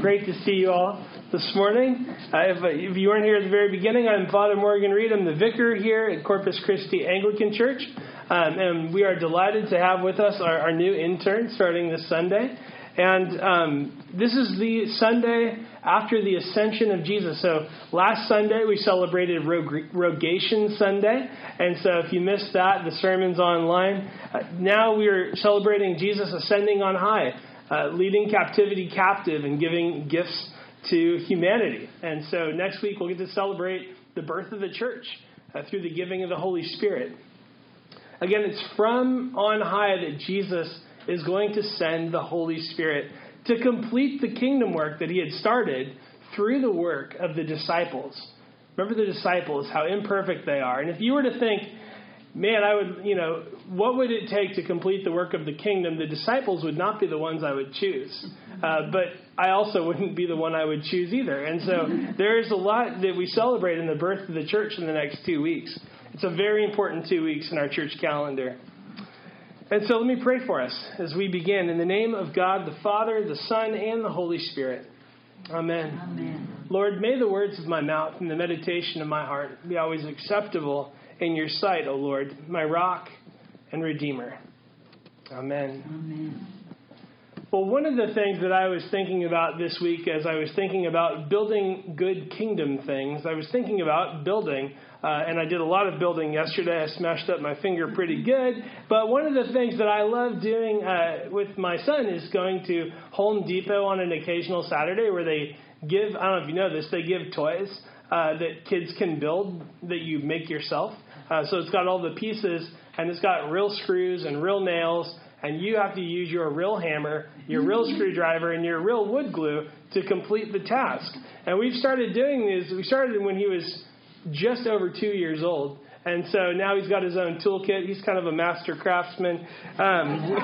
Great to see you all this morning. Uh, if, if, you weren't here at the very beginning, I'm Father Morgan Reed. I'm the vicar here at Corpus Christi Anglican Church. Um, and we are delighted to have with us our, our new intern starting this Sunday. And um, this is the Sunday after the ascension of Jesus. So last Sunday we celebrated Rogation Sunday. And so if you missed that, the sermon's online. Uh, now we are celebrating Jesus ascending on high uh, leading captivity captive and giving gifts to humanity. And so next week we'll get to celebrate the birth of the church uh, through the giving of the Holy Spirit. Again, it's from on high that Jesus is going to send the Holy Spirit to complete the kingdom work that he had started through the work of the disciples. Remember the disciples, how imperfect they are. And if you were to think, man, I would, you know, what would it take to complete the work of the kingdom? The disciples would not be the ones I would choose. Uh, but I also wouldn't be the one I would choose either. And so there's a lot that we celebrate in the birth of the church in the next two weeks. It's a very important two weeks in our church calendar. And so let me pray for us as we begin. In the name of God, the Father, the Son, and the Holy Spirit. Amen. Amen. Lord, may the words of my mouth and the meditation of my heart be always acceptable in your sight, O Lord, my rock and redeemer. Amen. Amen. Well, one of the things that I was thinking about this week as I was thinking about building good kingdom things, I was thinking about building. Uh, and I did a lot of building yesterday. I smashed up my finger pretty good. But one of the things that I love doing uh, with my son is going to Home Depot on an occasional Saturday where they give, I don't know if you know this, they give toys uh, that kids can build that you make yourself. Uh, so it's got all the pieces, and it's got real screws and real nails, and you have to use your real hammer, your real screwdriver, and your real wood glue to complete the task. And we've started doing this. We started when he was just over two years old. And so now he's got his own toolkit. He's kind of a master craftsman. Um,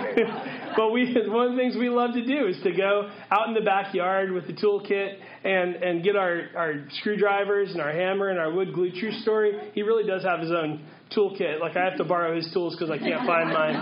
but we, one of the things we love to do is to go out in the backyard with the toolkit and, and get our, our screwdrivers and our hammer and our wood glue. True story, he really does have his own toolkit. Like I have to borrow his tools because I can't find mine.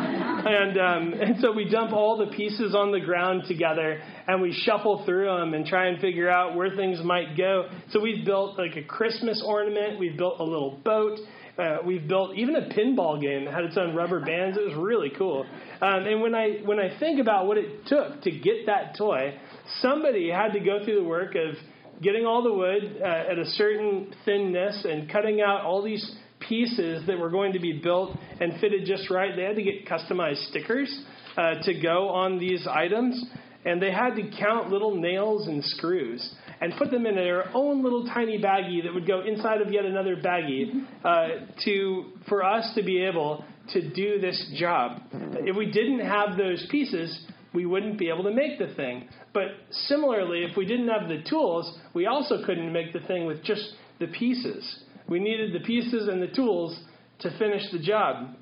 And um, and so we dump all the pieces on the ground together and we shuffle through them and try and figure out where things might go. So we've built like a Christmas ornament. We've built a little boat. Uh, we've built even a pinball game that had its own rubber bands. It was really cool. Um, and when I when I think about what it took to get that toy, somebody had to go through the work of getting all the wood uh, at a certain thinness and cutting out all these pieces that were going to be built and fitted just right. They had to get customized stickers uh, to go on these items, and they had to count little nails and screws and put them in their own little tiny baggie that would go inside of yet another baggie uh, to for us to be able to do this job. If we didn't have those pieces, we wouldn't be able to make the thing. But similarly, if we didn't have the tools, we also couldn't make the thing with just the pieces. We needed the pieces and the tools to finish the job.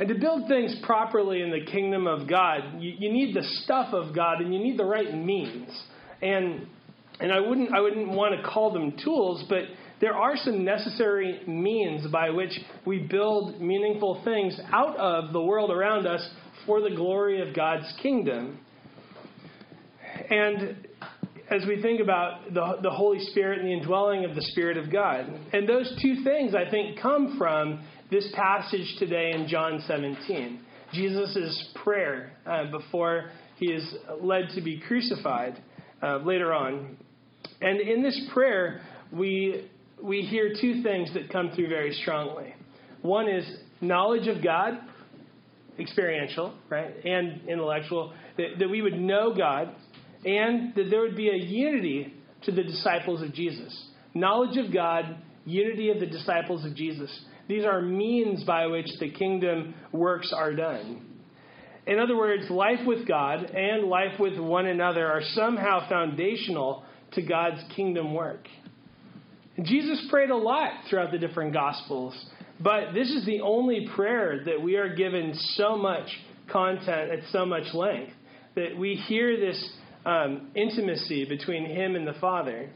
And to build things properly in the kingdom of God, you, you need the stuff of God and you need the right means. And and I wouldn't I wouldn't want to call them tools, but there are some necessary means by which we build meaningful things out of the world around us for the glory of God's kingdom. And as we think about the, the Holy Spirit and the indwelling of the Spirit of God. And those two things, I think, come from this passage today in John 17. Jesus' prayer uh, before he is led to be crucified uh, later on. And in this prayer, we, we hear two things that come through very strongly. One is knowledge of God, experiential, right, and intellectual, that, that we would know God, and that there would be a unity to the disciples of Jesus. Knowledge of God, unity of the disciples of Jesus. These are means by which the kingdom works are done. In other words, life with God and life with one another are somehow foundational to God's kingdom work. And Jesus prayed a lot throughout the different Gospels, but this is the only prayer that we are given so much content at so much length that we hear this um, intimacy between him and the Father.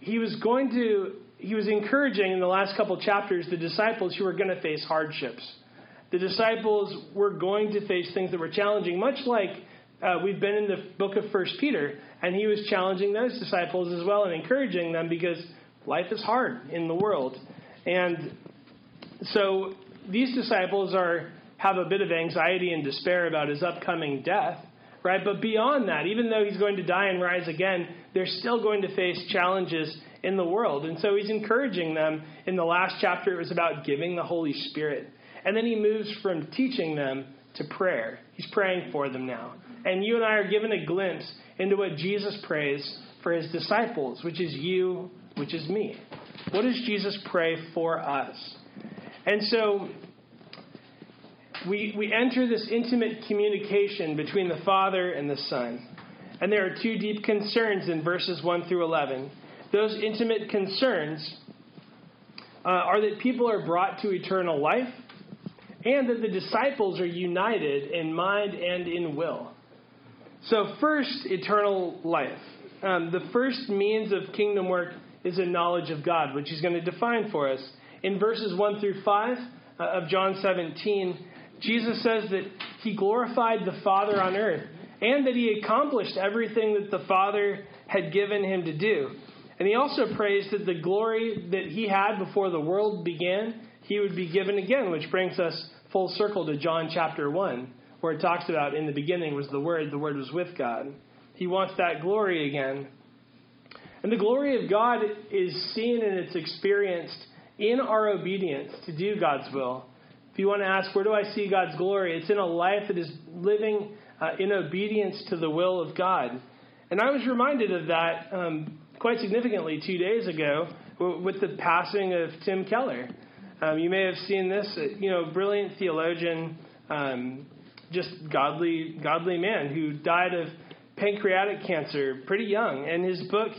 He was going to, he was encouraging in the last couple chapters the disciples who were going to face hardships. The disciples were going to face things that were challenging, much like uh, we've been in the book of First Peter, and he was challenging those disciples as well and encouraging them because life is hard in the world. And so these disciples are have a bit of anxiety and despair about his upcoming death, right? But beyond that, even though he's going to die and rise again, they're still going to face challenges in the world. And so he's encouraging them. In the last chapter, it was about giving the Holy Spirit. And then he moves from teaching them to prayer. He's praying for them now. And you and I are given a glimpse into what Jesus prays for his disciples, which is you, which is me. What does Jesus pray for us? And so we, we enter this intimate communication between the Father and the Son. And there are two deep concerns in verses 1 through 11. Those intimate concerns uh, are that people are brought to eternal life and that the disciples are united in mind and in will. So, first, eternal life. Um, the first means of kingdom work is a knowledge of God, which he's going to define for us. In verses 1 through 5 uh, of John 17, Jesus says that he glorified the Father on earth and that he accomplished everything that the Father had given him to do. And he also prays that the glory that he had before the world began, he would be given again, which brings us full circle to John chapter 1, where it talks about in the beginning was the Word, the Word was with God. He wants that glory again. And the glory of God is seen and it's experienced in our obedience to do God's will. If you want to ask, where do I see God's glory? It's in a life that is living uh, in obedience to the will of God. And I was reminded of that um, quite significantly two days ago with the passing of Tim Keller. Um, you may have seen this, uh, you know, brilliant theologian, um, just godly, godly man who died of pancreatic cancer pretty young. And his book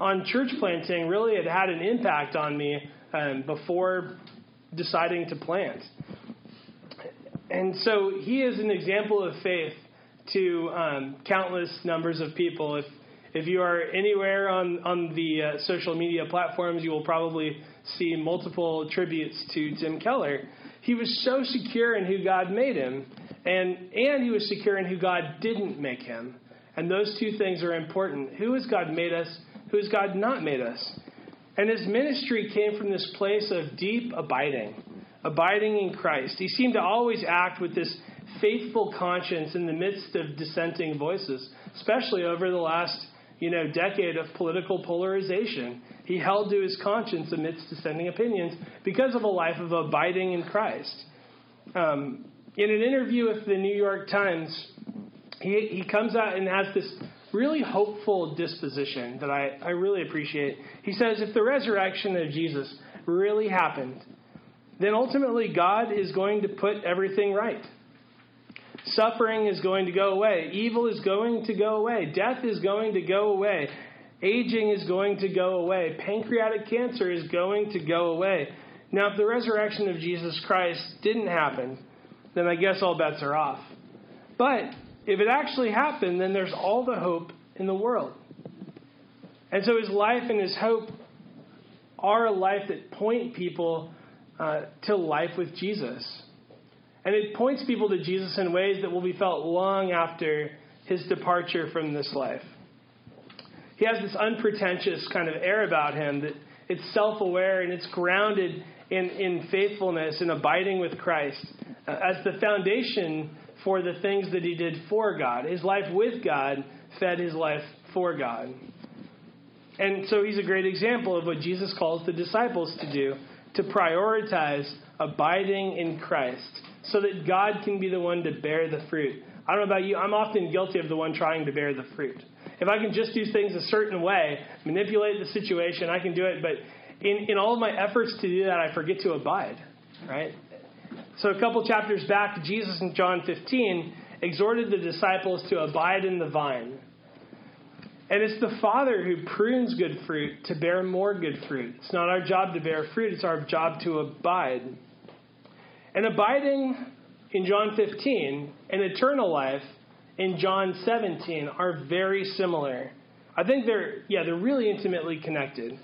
on church planting really had had an impact on me um, before deciding to plant. And so he is an example of faith to um, countless numbers of people. If if you are anywhere on on the uh, social media platforms, you will probably see multiple tributes to Tim Keller. He was so secure in who God made him, and and he was secure in who God didn't make him. And those two things are important. Who has God made us? Who has God not made us? And his ministry came from this place of deep abiding abiding in Christ. He seemed to always act with this faithful conscience in the midst of dissenting voices, especially over the last you know decade of political polarization. He held to his conscience amidst dissenting opinions because of a life of abiding in Christ. Um, in an interview with the New York Times, he, he comes out and has this really hopeful disposition that I, I really appreciate. He says, if the resurrection of Jesus really happened, then ultimately God is going to put everything right. Suffering is going to go away. Evil is going to go away. Death is going to go away. Aging is going to go away. Pancreatic cancer is going to go away. Now, if the resurrection of Jesus Christ didn't happen, then I guess all bets are off. But if it actually happened, then there's all the hope in the world. And so his life and his hope are a life that point people uh, to life with Jesus. And it points people to Jesus in ways that will be felt long after his departure from this life. He has this unpretentious kind of air about him that it's self aware and it's grounded in, in faithfulness and abiding with Christ as the foundation for the things that he did for God. His life with God fed his life for God. And so he's a great example of what Jesus calls the disciples to do to prioritize abiding in Christ so that God can be the one to bear the fruit. I don't know about you, I'm often guilty of the one trying to bear the fruit. If I can just do things a certain way, manipulate the situation, I can do it, but in, in all of my efforts to do that, I forget to abide, right? So a couple chapters back, Jesus in John 15 exhorted the disciples to abide in the vine. And it's the Father who prunes good fruit to bear more good fruit. It's not our job to bear fruit, it's our job to abide. And abiding in John 15 and eternal life in John 17 are very similar. I think they're, yeah, they're really intimately connected.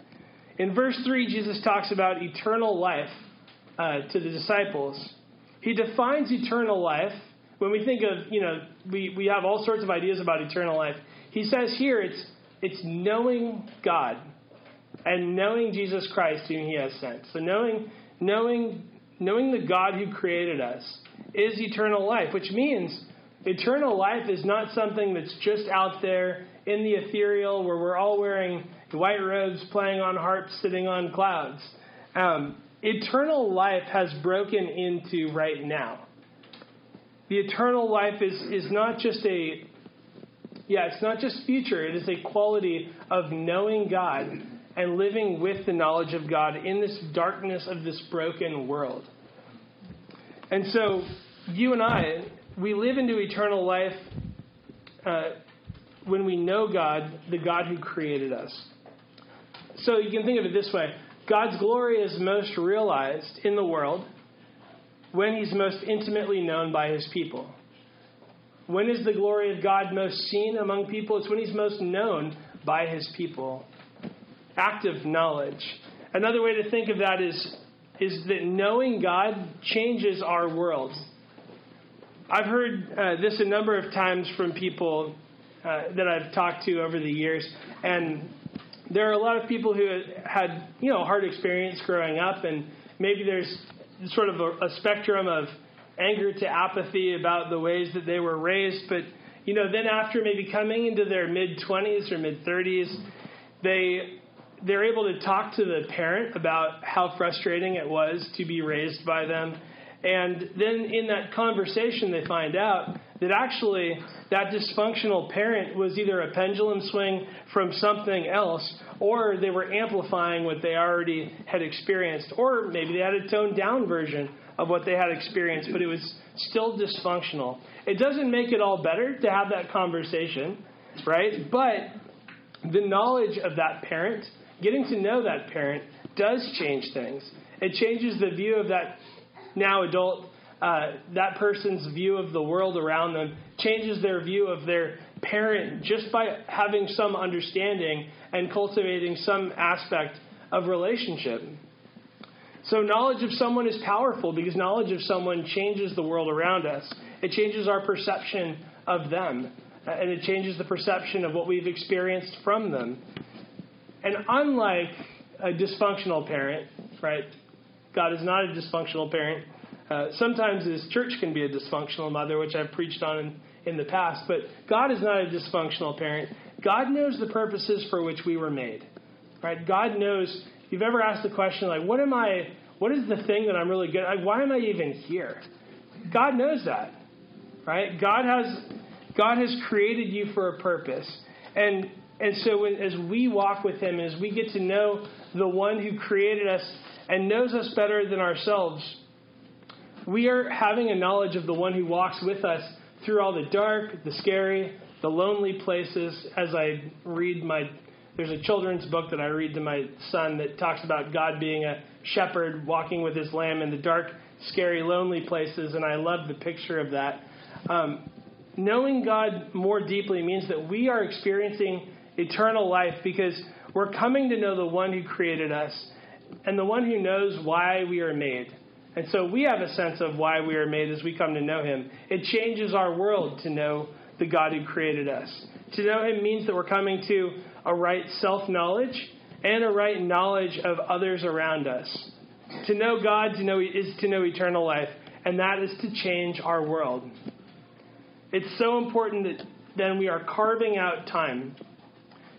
In verse 3, Jesus talks about eternal life uh, to the disciples. He defines eternal life. When we think of, you know, we, we have all sorts of ideas about eternal life. He says here it's, it's knowing God and knowing Jesus Christ whom he has sent. So knowing, knowing, knowing the God who created us is eternal life, which means eternal life is not something that's just out there in the ethereal where we're all wearing white robes, playing on harps, sitting on clouds. Um, eternal life has broken into right now. The eternal life is, is not just a, yeah, it's not just future, it is a quality of knowing God and living with the knowledge of God in this darkness of this broken world. And so, you and I, we live into eternal life uh, when we know God, the God who created us. So you can think of it this way God's glory is most realized in the world when he's most intimately known by his people. When is the glory of God most seen among people? It's when he's most known by his people. Active knowledge. Another way to think of that is, is that knowing God changes our world. I've heard uh, this a number of times from people uh, that I've talked to over the years, and there are a lot of people who had you know hard experience growing up, and maybe there's sort of a, a spectrum of anger to apathy about the ways that they were raised, but you know then after maybe coming into their mid 20s or mid 30s, they they're able to talk to the parent about how frustrating it was to be raised by them. And then in that conversation, they find out that actually that dysfunctional parent was either a pendulum swing from something else, or they were amplifying what they already had experienced, or maybe they had a toned down version of what they had experienced, but it was still dysfunctional. It doesn't make it all better to have that conversation, right? But the knowledge of that parent, getting to know that parent, does change things. It changes the view of that now adult uh, that person's view of the world around them changes their view of their parent just by having some understanding and cultivating some aspect of relationship. So, knowledge of someone is powerful because knowledge of someone changes the world around us. It changes our perception of them, uh, and it changes the perception of what we've experienced from them. And unlike a dysfunctional parent, right? God is not a dysfunctional parent. Uh, sometimes his church can be a dysfunctional mother, which I've preached on in, in the past, but God is not a dysfunctional parent. God knows the purposes for which we were made. Right? God knows. If you've ever asked the question like, "What am I? What is the thing that I'm really good? at? Why am I even here?" God knows that. Right? God has God has created you for a purpose, and and so as we walk with Him, as we get to know the one who created us and knows us better than ourselves we are having a knowledge of the one who walks with us through all the dark, the scary, the lonely places. As I read my, there's a children's book that I read to my son that talks about God being a shepherd walking with his lamb in the dark, scary, lonely places, and I love the picture of that. Um, knowing God more deeply means that we are experiencing eternal life because we're coming to know the one who created us and the one who knows why we are made. And so we have a sense of why we are made as we come to know Him. It changes our world to know the God who created us. To know Him means that we're coming to a right self knowledge and a right knowledge of others around us. To know God to know, is to know eternal life, and that is to change our world. It's so important that then we are carving out time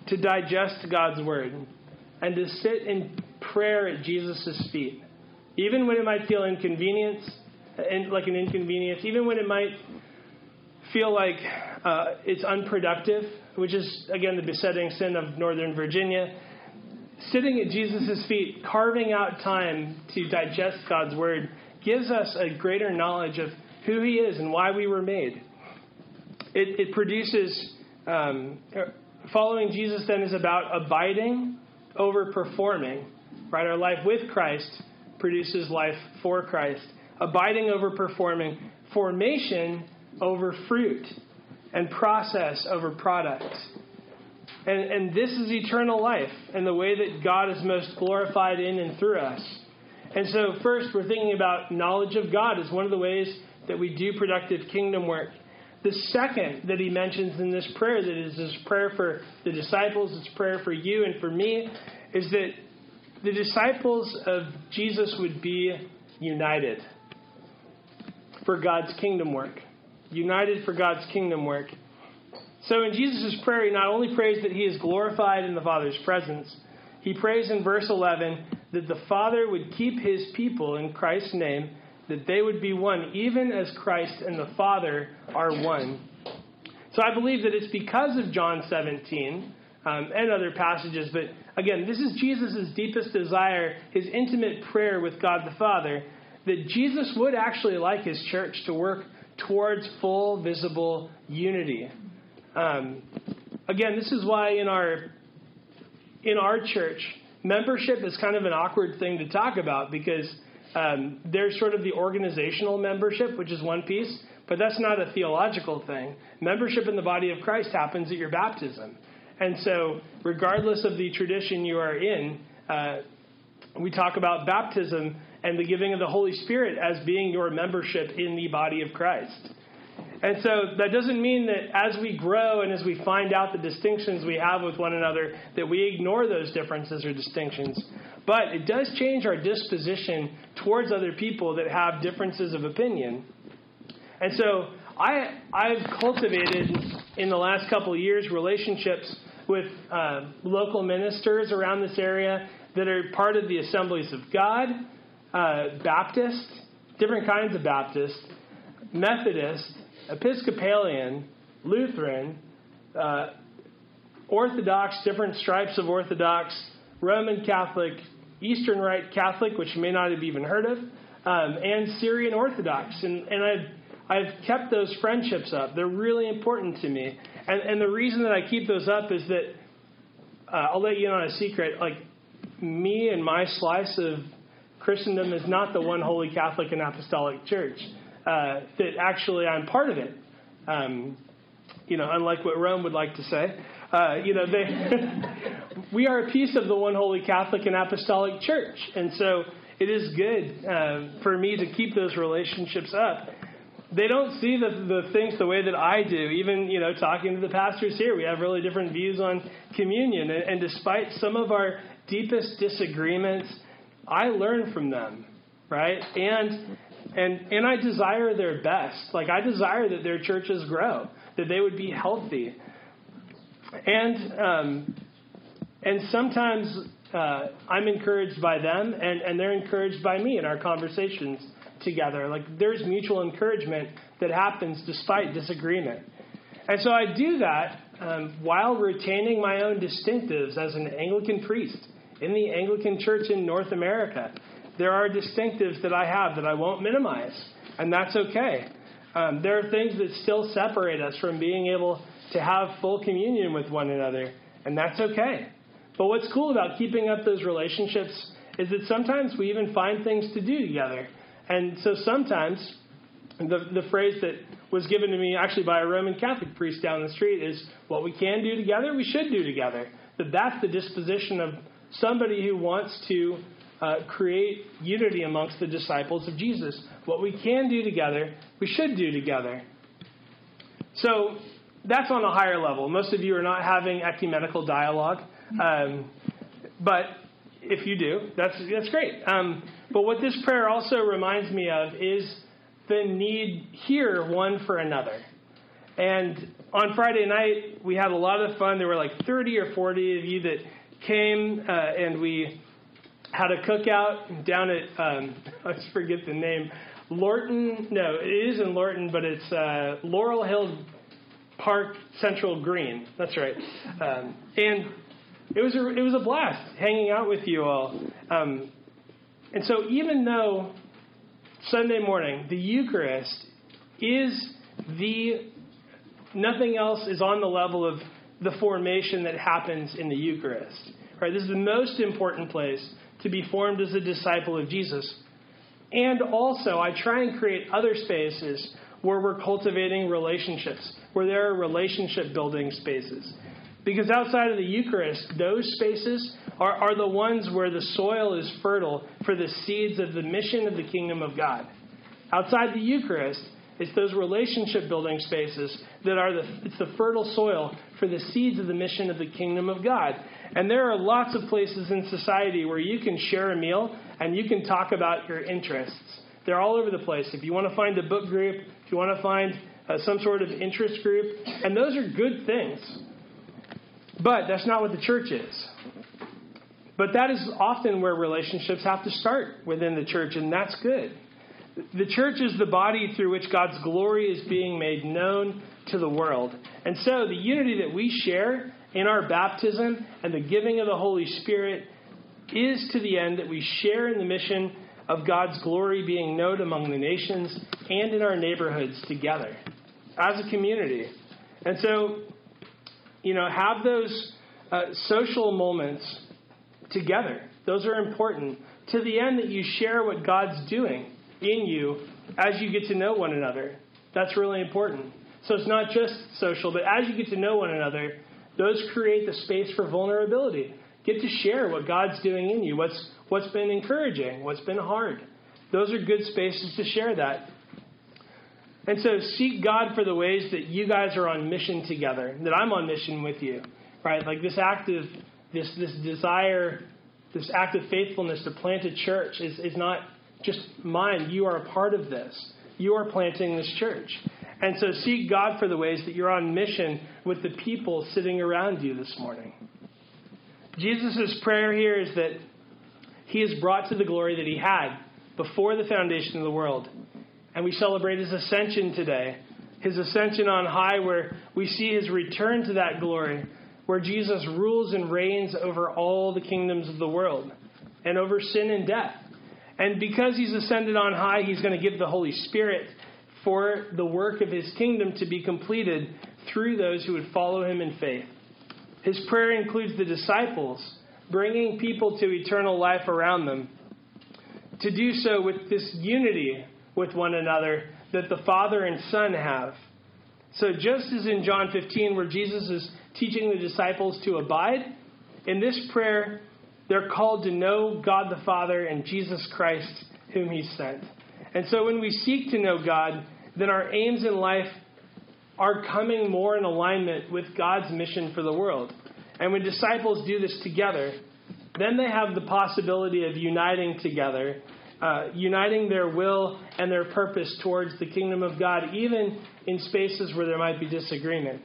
to digest God's Word and to sit in prayer at Jesus' feet even when it might feel inconvenience, like an inconvenience, even when it might feel like uh, it's unproductive, which is again the besetting sin of Northern Virginia. Sitting at Jesus' feet, carving out time to digest God's word, gives us a greater knowledge of who He is and why we were made. It, it produces um, following Jesus then is about abiding over performing. Right? Our life with Christ produces life for Christ. Abiding over performing, formation over fruit, and process over product. And, and this is eternal life and the way that God is most glorified in and through us. And so, first, we're thinking about knowledge of God as one of the ways that we do productive kingdom work. The second that he mentions in this prayer, that is his prayer for the disciples, it's prayer for you and for me, is that the disciples of Jesus would be united for God's kingdom work. United for God's kingdom work. So in Jesus' prayer, he not only prays that he is glorified in the Father's presence, he prays in verse 11 that the Father would keep his people in Christ's name, that they would be one, even as Christ and the Father are one. So I believe that it's because of John 17 um, and other passages, but again, this is Jesus' deepest desire, his intimate prayer with God the Father, that Jesus would actually like his church to work towards full visible unity. Um, again, this is why in our in our church, membership is kind of an awkward thing to talk about because um, there's sort of the organizational membership, which is one piece, but that's not a theological thing. Membership in the body of Christ happens at your baptism. And so, regardless of the tradition you are in, uh, we talk about baptism and the giving of the Holy Spirit as being your membership in the body of Christ. And so that doesn't mean that as we grow and as we find out the distinctions we have with one another, that we ignore those differences or distinctions. But it does change our disposition towards other people that have differences of opinion. And so I, I've cultivated in the last couple of years relationships with uh, local ministers around this area that are part of the Assemblies of God, uh, Baptist, different kinds of Baptist, Methodist, Episcopalian, Lutheran, uh, Orthodox, different stripes of Orthodox, Roman Catholic, Eastern Rite Catholic, which you may not have even heard of, um, and Syrian Orthodox. And, and I've, I've kept those friendships up. They're really important to me. And, and the reason that I keep those up is that uh, I'll let you in on a secret. Like, me and my slice of Christendom is not the one holy Catholic and Apostolic Church uh, that actually I'm part of it. Um, you know, unlike what Rome would like to say. Uh, you know, they, we are a piece of the one holy Catholic and Apostolic Church, and so it is good uh, for me to keep those relationships up. They don't see the, the things the way that I do. Even you know, talking to the pastors here, we have really different views on communion, and, and despite some of our deepest disagreements, I learn from them, right? And and, and I desire their best. Like, I desire that their churches grow, that they would be healthy. And, um, and sometimes uh, I'm encouraged by them, and, and they're encouraged by me in our conversations together. Like, there's mutual encouragement that happens despite disagreement. And so I do that um, while retaining my own distinctives as an Anglican priest in the Anglican Church in North America there are distinctives that I have that I won't minimize, and that's okay. Um, there are things that still separate us from being able to have full communion with one another, and that's okay. But what's cool about keeping up those relationships is that sometimes we even find things to do together. And so sometimes the, the phrase that was given to me actually by a Roman Catholic priest down the street is what we can do together, we should do together. That that's the disposition of somebody who wants to uh, create unity amongst the disciples of Jesus. What we can do together, we should do together. So that's on a higher level. Most of you are not having ecumenical dialogue, um, but if you do, that's that's great. Um, but what this prayer also reminds me of is the need here one for another. And on Friday night, we had a lot of fun. There were like 30 or 40 of you that came, uh, and we had a cookout down at um, I forget the name. Lorton, no, it is in Lorton, but it's uh, Laurel Hill Park Central Green. That's right. Um, and it was a it was a blast hanging out with you all. Um, and so even though Sunday morning the Eucharist is the nothing else is on the level of the formation that happens in the Eucharist. Right? This is the most important place to be formed as a disciple of Jesus. And also, I try and create other spaces where we're cultivating relationships, where there are relationship building spaces. Because outside of the Eucharist, those spaces are, are the ones where the soil is fertile for the seeds of the mission of the kingdom of God. Outside the Eucharist, it's those relationship building spaces that are the, it's the fertile soil for the seeds of the mission of the kingdom of God. And there are lots of places in society where you can share a meal and you can talk about your interests. They're all over the place. If you want to find a book group, if you want to find uh, some sort of interest group, and those are good things. But that's not what the church is. But that is often where relationships have to start within the church, and that's good. The church is the body through which God's glory is being made known to the world. And so the unity that we share in our baptism and the giving of the Holy Spirit is to the end that we share in the mission of God's glory being known among the nations and in our neighborhoods together as a community. And so, you know, have those uh, social moments together. Those are important to the end that you share what God's doing in you as you get to know one another. That's really important. So it's not just social, but as you get to know one another, those create the space for vulnerability. Get to share what God's doing in you, what's, what's been encouraging, what's been hard. Those are good spaces to share that. And so seek God for the ways that you guys are on mission together, that I'm on mission with you. Right? Like this act of this this desire, this act of faithfulness to plant a church is, is not just mine. You are a part of this. You are planting this church. And so seek God for the ways that you're on mission with the people sitting around you this morning. Jesus' prayer here is that he is brought to the glory that he had before the foundation of the world. And we celebrate his ascension today, his ascension on high, where we see his return to that glory, where Jesus rules and reigns over all the kingdoms of the world and over sin and death. And because he's ascended on high, he's going to give the Holy Spirit for the work of his kingdom to be completed through those who would follow him in faith. His prayer includes the disciples, bringing people to eternal life around them. To do so with this unity with one another that the Father and Son have. So, just as in John 15, where Jesus is teaching the disciples to abide, in this prayer, they're called to know God the Father and Jesus Christ, whom He sent. And so when we seek to know God, then our aims in life are coming more in alignment with God's mission for the world. And when disciples do this together, then they have the possibility of uniting together, uh, uniting their will and their purpose towards the kingdom of God, even in spaces where there might be disagreement.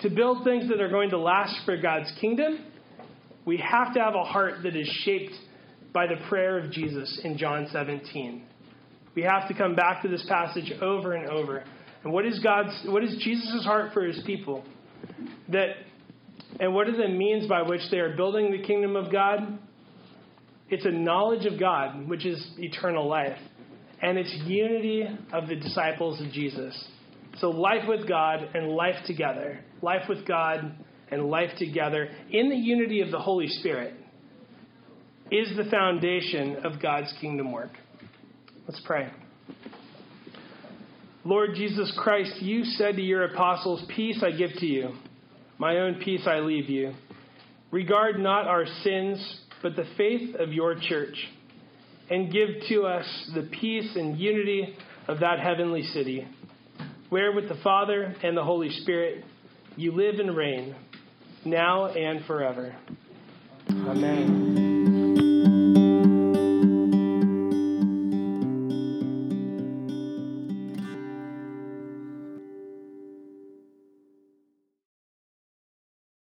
To build things that are going to last for God's kingdom, we have to have a heart that is shaped by the prayer of Jesus in John 17. We have to come back to this passage over and over. And what is God's what is Jesus' heart for his people? That and what are the means by which they are building the kingdom of God? It's a knowledge of God, which is eternal life. And it's unity of the disciples of Jesus. So life with God and life together. Life with God and life together in the unity of the Holy Spirit is the foundation of God's kingdom work. Let's pray. Lord Jesus Christ, you said to your apostles, Peace I give to you, my own peace I leave you. Regard not our sins, but the faith of your church, and give to us the peace and unity of that heavenly city, where with the Father and the Holy Spirit you live and reign now and forever. Amen.